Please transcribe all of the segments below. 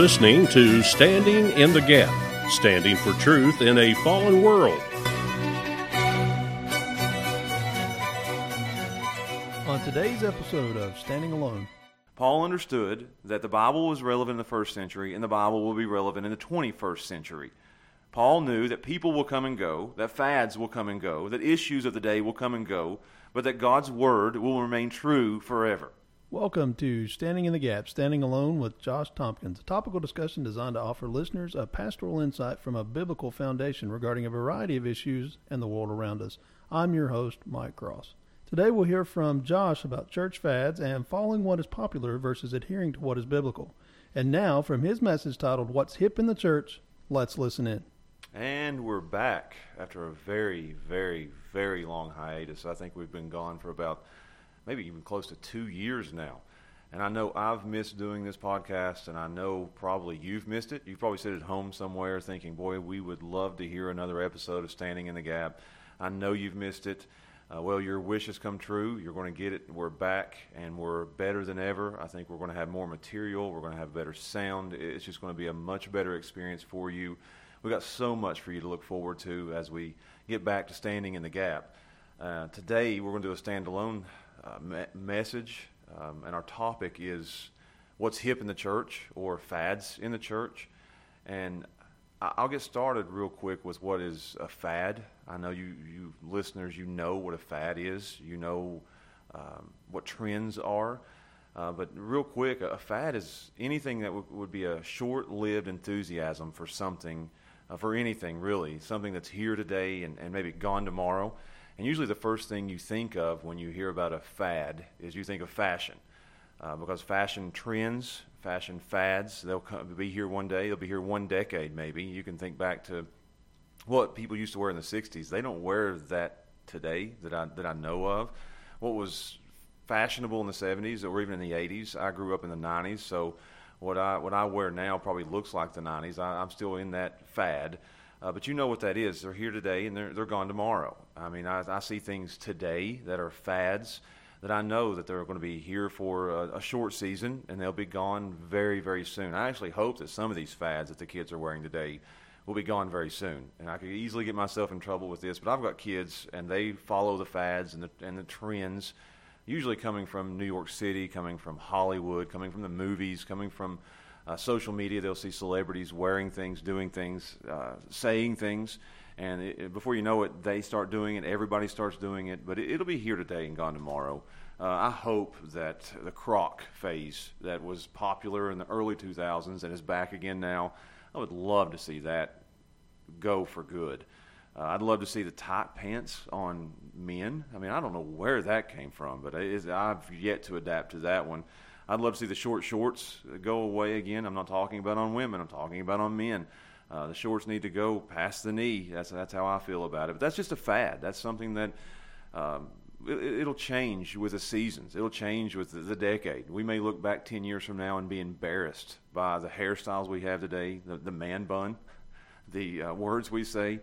You're listening to Standing in the Gap, standing for truth in a fallen world. On today's episode of Standing Alone, Paul understood that the Bible was relevant in the first century and the Bible will be relevant in the 21st century. Paul knew that people will come and go, that fads will come and go, that issues of the day will come and go, but that God's Word will remain true forever. Welcome to Standing in the Gap, Standing Alone with Josh Tompkins, a topical discussion designed to offer listeners a pastoral insight from a biblical foundation regarding a variety of issues and the world around us. I'm your host, Mike Cross. Today we'll hear from Josh about church fads and following what is popular versus adhering to what is biblical. And now, from his message titled What's Hip in the Church, let's listen in. And we're back after a very, very, very long hiatus. I think we've been gone for about maybe even close to two years now. And I know I've missed doing this podcast, and I know probably you've missed it. You've probably sit at home somewhere thinking, boy, we would love to hear another episode of Standing in the Gap. I know you've missed it. Uh, well, your wish has come true. You're going to get it. We're back, and we're better than ever. I think we're going to have more material. We're going to have better sound. It's just going to be a much better experience for you. We've got so much for you to look forward to as we get back to standing in the gap. Uh, today, we're going to do a standalone uh, me- message, um, and our topic is what's hip in the church or fads in the church. And I- I'll get started real quick with what is a fad. I know you, you listeners, you know what a fad is. You know um, what trends are. Uh, but real quick, a, fad is anything that w- would be a short-lived enthusiasm for something, uh, for anything really, something that's here today and, and maybe gone tomorrow. And usually, the first thing you think of when you hear about a fad is you think of fashion, uh, because fashion trends, fashion fads, they'll come, be here one day, they'll be here one decade maybe. You can think back to what people used to wear in the '60s. They don't wear that today that I that I know of. What was fashionable in the '70s or even in the '80s? I grew up in the '90s, so what I what I wear now probably looks like the '90s. I, I'm still in that fad. Uh, but you know what that is. They're here today and they're, they're gone tomorrow. I mean, I, I see things today that are fads that I know that they're going to be here for a, a short season and they'll be gone very, very soon. I actually hope that some of these fads that the kids are wearing today will be gone very soon. And I could easily get myself in trouble with this, but I've got kids and they follow the fads and the, and the trends, usually coming from New York City, coming from Hollywood, coming from the movies, coming from uh, social media. They'll see celebrities wearing things, doing things, uh, saying things, and it, before you know it, they start doing it. Everybody starts doing it, but it, it'll be here today and gone tomorrow. Uh, I hope that the croc phase that was popular in the early 2000s and is back again now, I would love to see that go for good. Uh, I'd love to see the tight pants on men. I mean, I don't know where that came from, but I've yet to adapt to that one. I'd love to see the short shorts go away again. I'm not talking about on women. I'm talking about on men. Uh, the shorts need to go past the knee. That's that's how I feel about it. But that's just a fad. That's something that um, it, it'll change with the seasons. It'll change with the, the decade. We may look back ten years from now and be embarrassed by the hairstyles we have today, the, the man bun, the uh, words we say,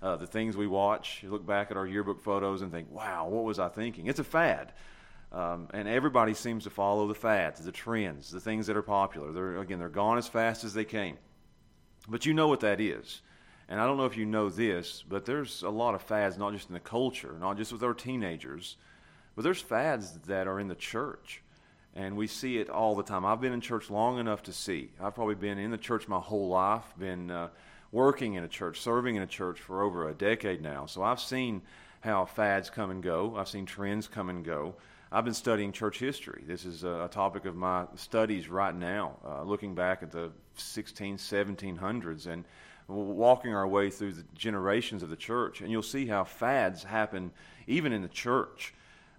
uh, the things we watch. Look back at our yearbook photos and think, "Wow, what was I thinking?" It's a fad. Um, and everybody seems to follow the fads, the trends, the things that are popular. They're, again, they're gone as fast as they came. But you know what that is. And I don't know if you know this, but there's a lot of fads, not just in the culture, not just with our teenagers, but there's fads that are in the church. And we see it all the time. I've been in church long enough to see. I've probably been in the church my whole life, been uh, working in a church, serving in a church for over a decade now. So I've seen how fads come and go, I've seen trends come and go. I've been studying church history. This is a, topic of my studies right now, uh, looking back at the 16, 1700s and walking our way through the generations of the church. And you'll see how fads happen even in the church.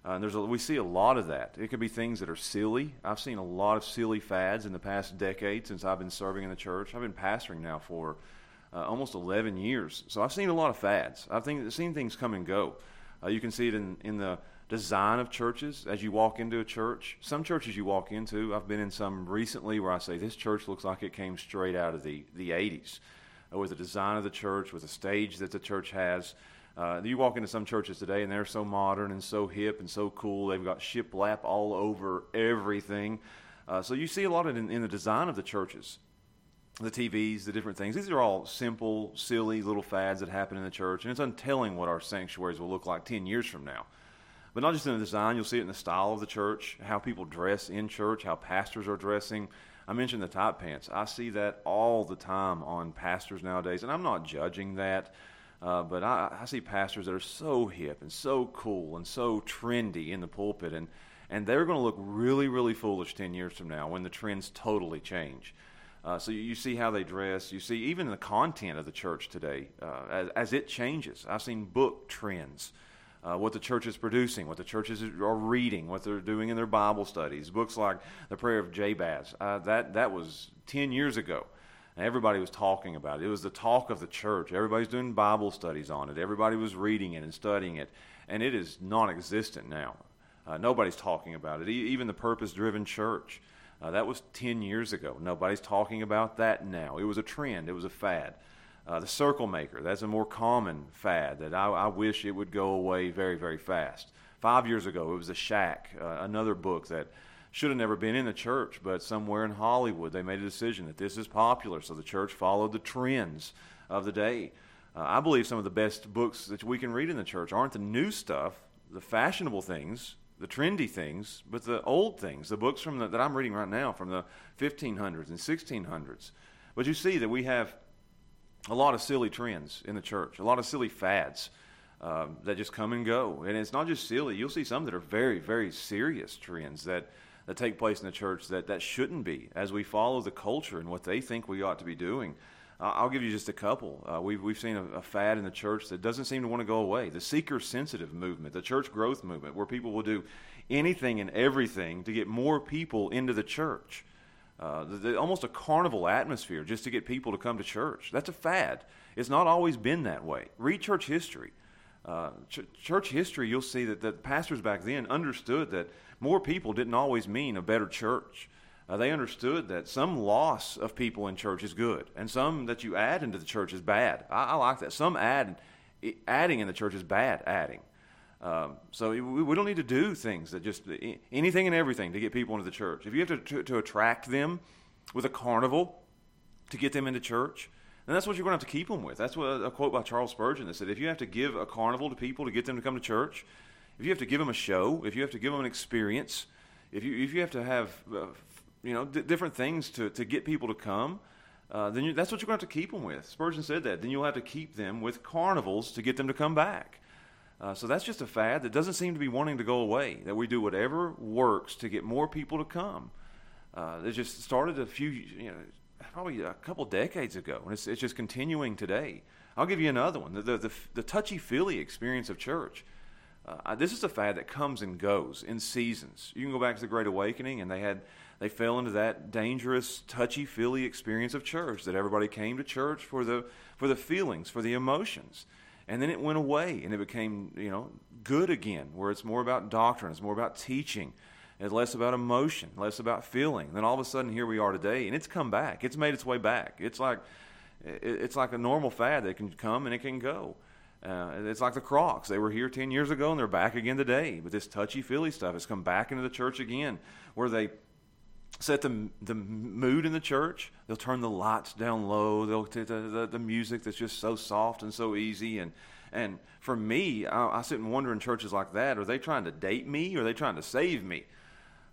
Uh, there's a, we see a lot of that. It could be things that are silly. I've seen a lot of silly fads in the past decade since I've been serving in the church. I've been pastoring now for uh, almost 11 years. So I've seen a lot of fads. I've seen things come and go. Uh, you can see it in, in the design of churches as you walk into a church. Some churches you walk into, I've been in some recently where I say this church looks like it came straight out of the, the 80s. Uh, with the design of the church, with the stage that the church has. Uh, you walk into some churches today and they're so modern and so hip and so cool. They've got shiplap all over everything. Uh, so you see a lot of in, in the design of the churches. the TVs, the different things. These are all simple, silly little fads that happen in the church, and it's untelling what our sanctuaries will look like 10 years from now. But not just in the design, you'll see it in the style of the church, how people dress in church, how pastors are dressing. I mentioned the tight pants. I see that all the time on pastors nowadays, and I'm not judging that, uh, but I, I see pastors that are so hip and so cool and so trendy in the pulpit, and, and they're going to look really, really foolish 10 years from now when the trends totally change. Uh, so you see how they dress. You see even the content of the church today uh, as, as, it changes. I've seen book trends, uh, what the church is producing, what the churches are reading, what they're doing in their Bible studies. Books like the Prayer of Jabez. Uh, that that was ten years ago. And everybody was talking about it. It was the talk of the church. Everybody's doing Bible studies on it. Everybody was reading it and studying it, and it is non-existent now. Uh, nobody's talking about it. E- even the purpose-driven church. Uh, that was 10 years ago. Nobody's talking about that now. It was a trend, it was a fad. Uh, the circle maker, that's a more common fad that I, I, wish it would go away very, very fast. Five years ago, it was The Shack, uh, another book that should have never been in the church, but somewhere in Hollywood they made a decision that this is popular, so the church followed the trends of the day. Uh, I believe some of the best books that we can read in the church aren't the new stuff, the fashionable things, the trendy things, but the old things, the books from the, that I'm reading right now from the 1500s and 1600s. But you see that we have a lot of silly trends in the church, a lot of silly fads um, that just come and go. And it's not just silly. You'll see some that are very, very serious trends that, that take place in the church that, that shouldn't be as we follow the culture and what they think we ought to be doing. I'll give you just a couple. Uh, we've, we've seen a, a, fad in the church that doesn't seem to want to go away. The seeker sensitive movement, the church growth movement, where people will do anything and everything to get more people into the church. Uh, the, the, almost a carnival atmosphere just to get people to come to church. That's a fad. It's not always been that way. Read church history. Uh, ch- church history, you'll see that the pastors back then understood that more people didn't always mean a better church. Uh, they understood that some loss of people in church is good, and some that you add into the church is bad. I, I like that. Some add, adding in the church is bad adding. Um, so we, don't need to do things that just anything and everything to get people into the church. If you have to, to, to attract them with a carnival to get them into church, then that's what you're going to have to keep them with. That's what a quote by Charles Spurgeon that said, if you have to give a carnival to people to get them to come to church, if you have to give them a show, if you have to give them an experience, if you if you have to have uh, you know, d- different things to, to get people to come, uh, then you, that's what you're going to have to keep them with. Spurgeon said that. Then you'll have to keep them with carnivals to get them to come back. Uh, so that's just a fad that doesn't seem to be wanting to go away, that we do whatever works to get more people to come. Uh, it just started a few, you know, probably a couple decades ago, and it's, it's just continuing today. I'll give you another one the, the, the, the touchy feely experience of church. Uh, this is a fad that comes and goes in seasons. You can go back to the Great Awakening, and they had they fell into that dangerous, touchy feely experience of church that everybody came to church for the for the feelings, for the emotions. And then it went away and it became, you know, good again, where it's more about doctrine, it's more about teaching, it's less about emotion, less about feeling. Then all of a sudden here we are today, and it's come back. It's made its way back. It's like it's like a normal fad that can come and it can go. Uh, it's like the Crocs. They were here 10 years ago and they're back again today. But this touchy feely stuff has come back into the church again, where they set the, the mood in the church. They'll turn the lights down low. They'll take the, the, the, music that's just so soft and so easy. And, and for me, I, I, sit and wonder in churches like that, are they trying to date me or are they trying to save me?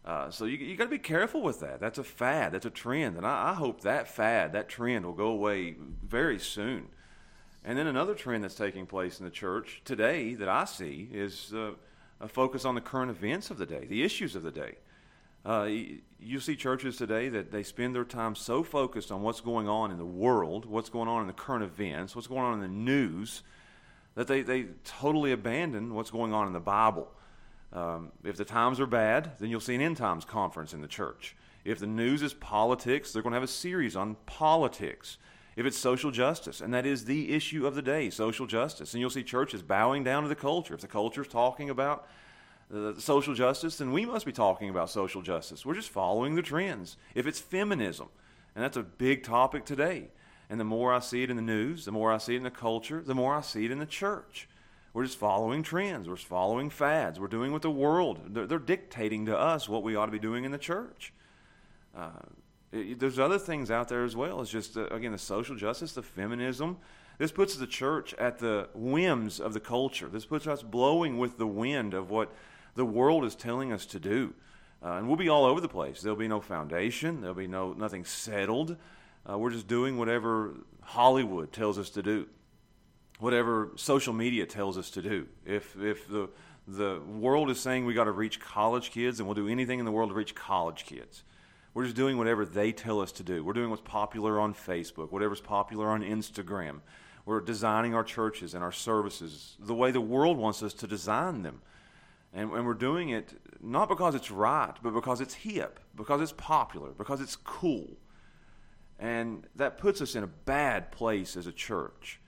Uh, so you, you got to be careful with that. That's a fad. That's a trend. And I, I hope that fad, that trend will go away very soon. And then another trend that's taking place in the church today that I see is uh, a focus on the current events of the day, the issues of the day. Uh, you see churches today that they spend their time so focused on what's going on in the world, what's going on in the current events, what's going on in the news, that they, they totally abandon what's going on in the Bible. Um, if the times are bad, then you'll see an end times conference in the church. If the news is politics, they're going to have a series on politics. If it's social justice, and that is the issue of the day, social justice, and you'll see churches bowing down to the culture. If the culture is talking about social justice, then we must be talking about social justice. We're just following the trends. If it's feminism, and that's a big topic today, and the more I see it in the news, the more I see it in the culture, the more I see it in the church. We're just following trends. We're just following fads. We're doing what the world, they're, they're dictating to us what we ought to be doing in the church. Uh, It, there's other things out there as well. It's just, uh, again, the social justice, the feminism. This puts the church at the whims of the culture. This puts us blowing with the wind of what the world is telling us to do. Uh, and we'll be all over the place. There'll be no foundation. There'll be no nothing settled. Uh, we're just doing whatever Hollywood tells us to do, whatever social media tells us to do. If if the the world is saying we got to reach college kids, and we'll do anything in the world to reach college kids. We're just doing whatever they tell us to do. We're doing what's popular on Facebook, whatever's popular on Instagram. We're designing our churches and our services the way the world wants us to design them. And, and we're doing it not because it's right, but because it's hip, because it's popular, because it's cool. And that puts us in a bad place as a church.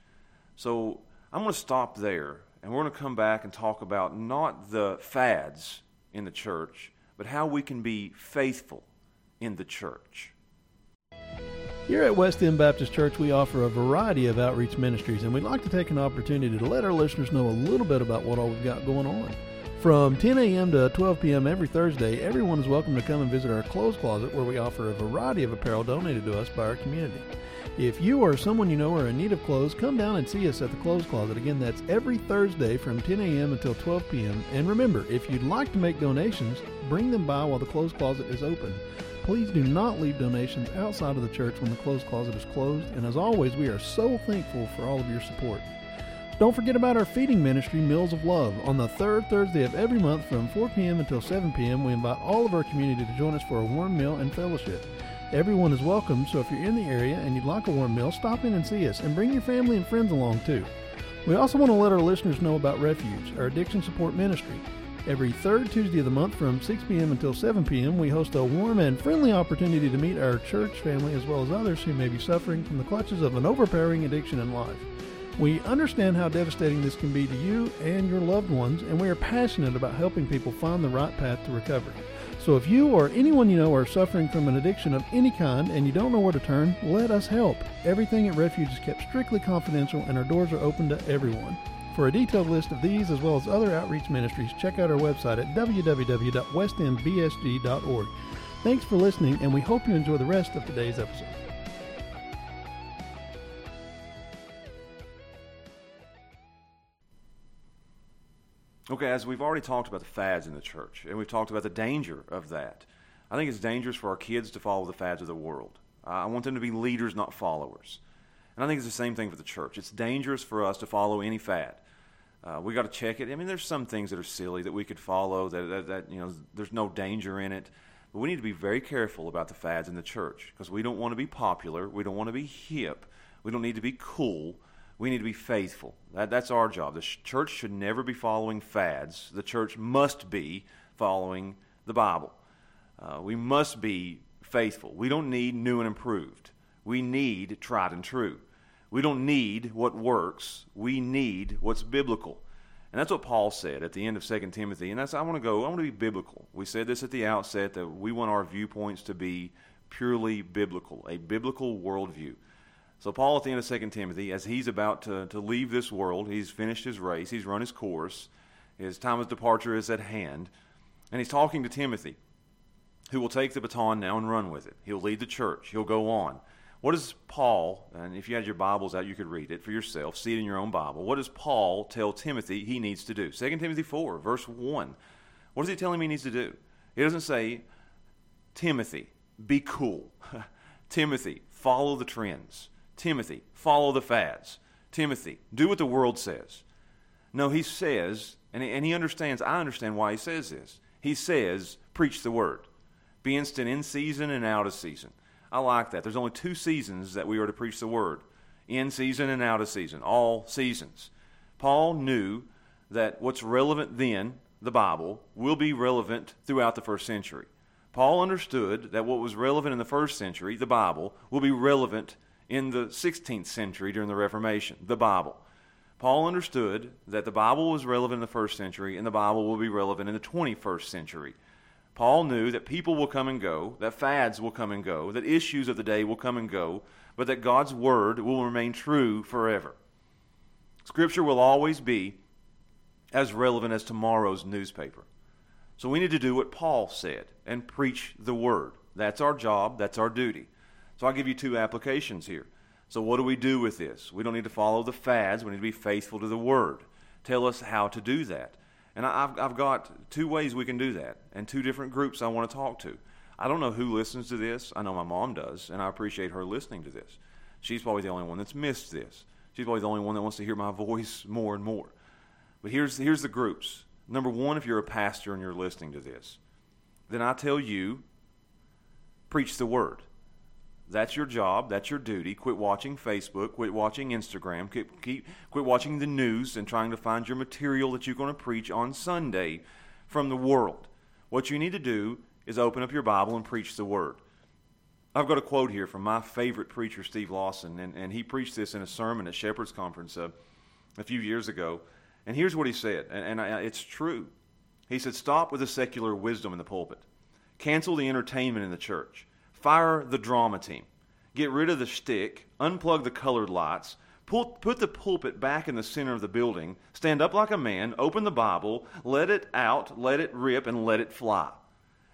So I'm going to stop there, and we're going to come back and talk about not the fads in the church, but how we can be faithful in the church. Here at West End Baptist Church, we offer a variety of outreach ministries, and we'd like to take an opportunity to let our listeners know a little bit about what all we've got going on. From 10 a.m. to 12 p.m. every Thursday, everyone is welcome to come and visit our clothes closet where we offer a variety of apparel donated to us by our community. If you or someone you know are in need of clothes, come down and see us at the clothes closet. Again, that's every Thursday from 10 a.m. until 12 p.m. And remember, if you'd like to make donations, bring them by while the clothes closet is open. Please do not leave donations outside of the church when the clothes closet is closed. And as always, we are so thankful for all of your support. Don't forget about our feeding ministry, Meals of Love. On the third Thursday of every month from 4 p.m. until 7 p.m., we invite all of our community to join us for a warm meal and fellowship. Everyone is welcome, so if you're in the area and you'd like a warm meal, stop in and see us and bring your family and friends along too. We also want to let our listeners know about Refuge, our addiction support ministry. Every third Tuesday of the month from 6 p.m. until 7 p.m., we host a warm and friendly opportunity to meet our church family as well as others who may be suffering from the clutches of an overpowering addiction in life. We understand how devastating this can be to you and your loved ones, and we are passionate about helping people find the right path to recovery. So if you or anyone you know are suffering from an addiction of any kind and you don't know where to turn, let us help. Everything at Refuge is kept strictly confidential and our doors are open to everyone. For a detailed list of these as well as other outreach ministries, check out our website at www.westendbsg.org. Thanks for listening, and we hope you enjoy the rest of today's episode. Okay, as we've already talked about the fads in the church, and we've talked about the danger of that, I think it's dangerous for our kids to follow the fads of the world. I want them to be leaders, not followers. And I think it's the same thing for the church. It's dangerous for us to follow any fad. Uh, we got to check it. I mean, there's some things that are silly that we could follow that, that, that you know there's no danger in it. But we need to be very careful about the fads in the church because we don't want to be popular. We don't want to be hip. We don't need to be cool. We need to be faithful. That, that's our job. The church should never be following fads. The church must be following the Bible. Uh, we must be faithful. We don't need new and improved. We need tried and true. We don't need what works. We need what's biblical. And that's what Paul said at the end of 2 Timothy. And that's, I want to go, I want to be biblical. We said this at the outset that we want our viewpoints to be purely biblical, a biblical worldview. So, Paul, at the end of 2 Timothy, as he's about to, to leave this world, he's finished his race, he's run his course, his time of departure is at hand, and he's talking to Timothy, who will take the baton now and run with it. He'll lead the church, he'll go on. What does Paul, and if you had your Bibles out, you could read it for yourself, see it in your own Bible. What does Paul tell Timothy he needs to do? 2 Timothy 4, verse 1. What does he tell him he needs to do? He doesn't say, Timothy, be cool. Timothy, follow the trends. Timothy, follow the fads. Timothy, do what the world says. No, he says, and he, and he understands, I understand why he says this. He says, preach the word. Be instant in season and out of season. I like that. There's only two seasons that we are to preach the word in season and out of season, all seasons. Paul knew that what's relevant then, the Bible, will be relevant throughout the first century. Paul understood that what was relevant in the first century, the Bible, will be relevant in the 16th century during the Reformation, the Bible. Paul understood that the Bible was relevant in the first century and the Bible will be relevant in the 21st century. Paul knew that people will come and go, that fads will come and go, that issues of the day will come and go, but that God's Word will remain true forever. Scripture will always be as relevant as tomorrow's newspaper. So we need to do what Paul said and preach the Word. That's our job, that's our duty. So I'll give you two applications here. So, what do we do with this? We don't need to follow the fads, we need to be faithful to the Word. Tell us how to do that. And I've, I've got two ways we can do that, and two different groups I want to talk to. I don't know who listens to this. I know my mom does, and I appreciate her listening to this. She's probably the only one that's missed this. She's probably the only one that wants to hear my voice more and more. But here's, here's the groups. Number one, if you're a pastor and you're listening to this, then I tell you, preach the word. That's your job. That's your duty. Quit watching Facebook. Quit watching Instagram. Keep, keep, quit watching the news and trying to find your material that you're going to preach on Sunday from the world. What you need to do is open up your Bible and preach the Word. I've got a quote here from my favorite preacher, Steve Lawson, and, and he preached this in a sermon at Shepherd's Conference uh, a few years ago. And here's what he said, and, and I, it's true. He said, Stop with the secular wisdom in the pulpit, cancel the entertainment in the church Fire the drama team. Get rid of the shtick, unplug the colored lights, pull, put the pulpit back in the center of the building, stand up like a man, open the Bible, let it out, let it rip, and let it fly.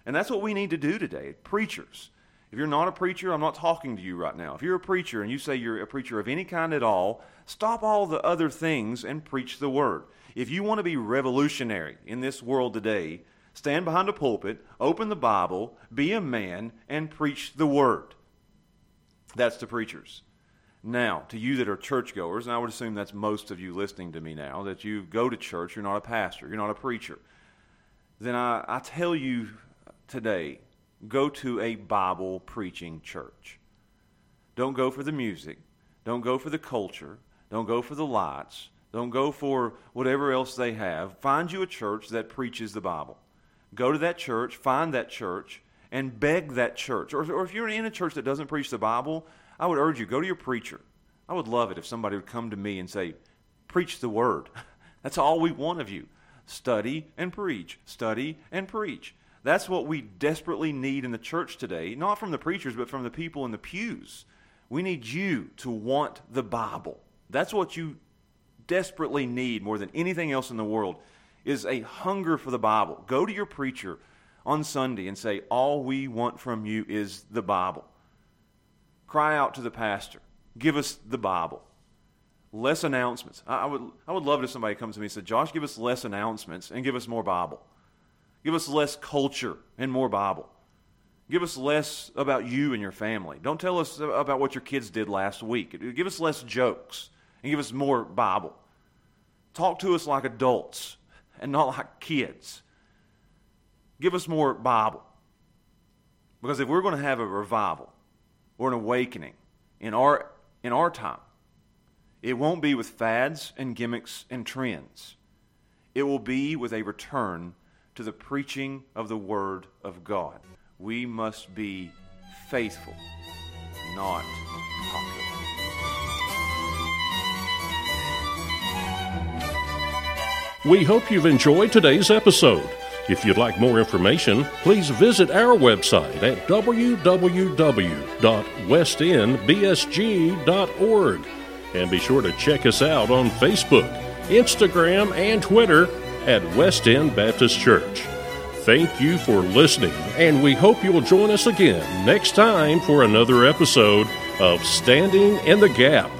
And that's what we need to do today, preachers. If you're not a preacher, I'm not talking to you right now. If you're a preacher and you say you're a preacher of any kind at all, stop all the other things and preach the word. If you want to be revolutionary in this world today, stand behind a pulpit, open the Bible, be a man, and preach the word. That's the preachers. Now, to you that are churchgoers, and I would assume that's most of you listening to me now, that you go to church, you're not a pastor, you're not a preacher, then I, I tell you today go to a Bible preaching church. Don't go for the music, don't go for the culture, don't go for the lights, don't go for whatever else they have. Find you a church that preaches the Bible. Go to that church, find that church, and beg that church. Or, or if you're in a church that doesn't preach the Bible, I would urge you, go to your preacher. I would love it if somebody would come to me and say, Preach the word. That's all we want of you. Study and preach. Study and preach. That's what we desperately need in the church today, not from the preachers, but from the people in the pews. We need you to want the Bible. That's what you desperately need more than anything else in the world is a hunger for the Bible. Go to your preacher on Sunday and say, All we want from you is the Bible. Cry out to the pastor, Give us the Bible. Less announcements. I, would, I would love it if somebody comes to me and said, Josh, give us less announcements and give us more Bible. Give us less culture and more Bible. Give us less about you and your family. Don't tell us about what your kids did last week. Give us less jokes and give us more Bible. Talk to us like adults and not like kids. Give us more Bible. Because if we're going to have a revival or an awakening in our, in our time, it won't be with fads and gimmicks and trends. It will be with a return to the preaching of the Word of God. We must be faithful, not We hope you've enjoyed today's episode. If you'd like more information, please visit our website at www.westendbsg.org and be sure to check us out on Facebook, Instagram, and Twitter at West End Baptist Church. Thank you for listening, and we hope you'll join us again next time for another episode of Standing in the Gap.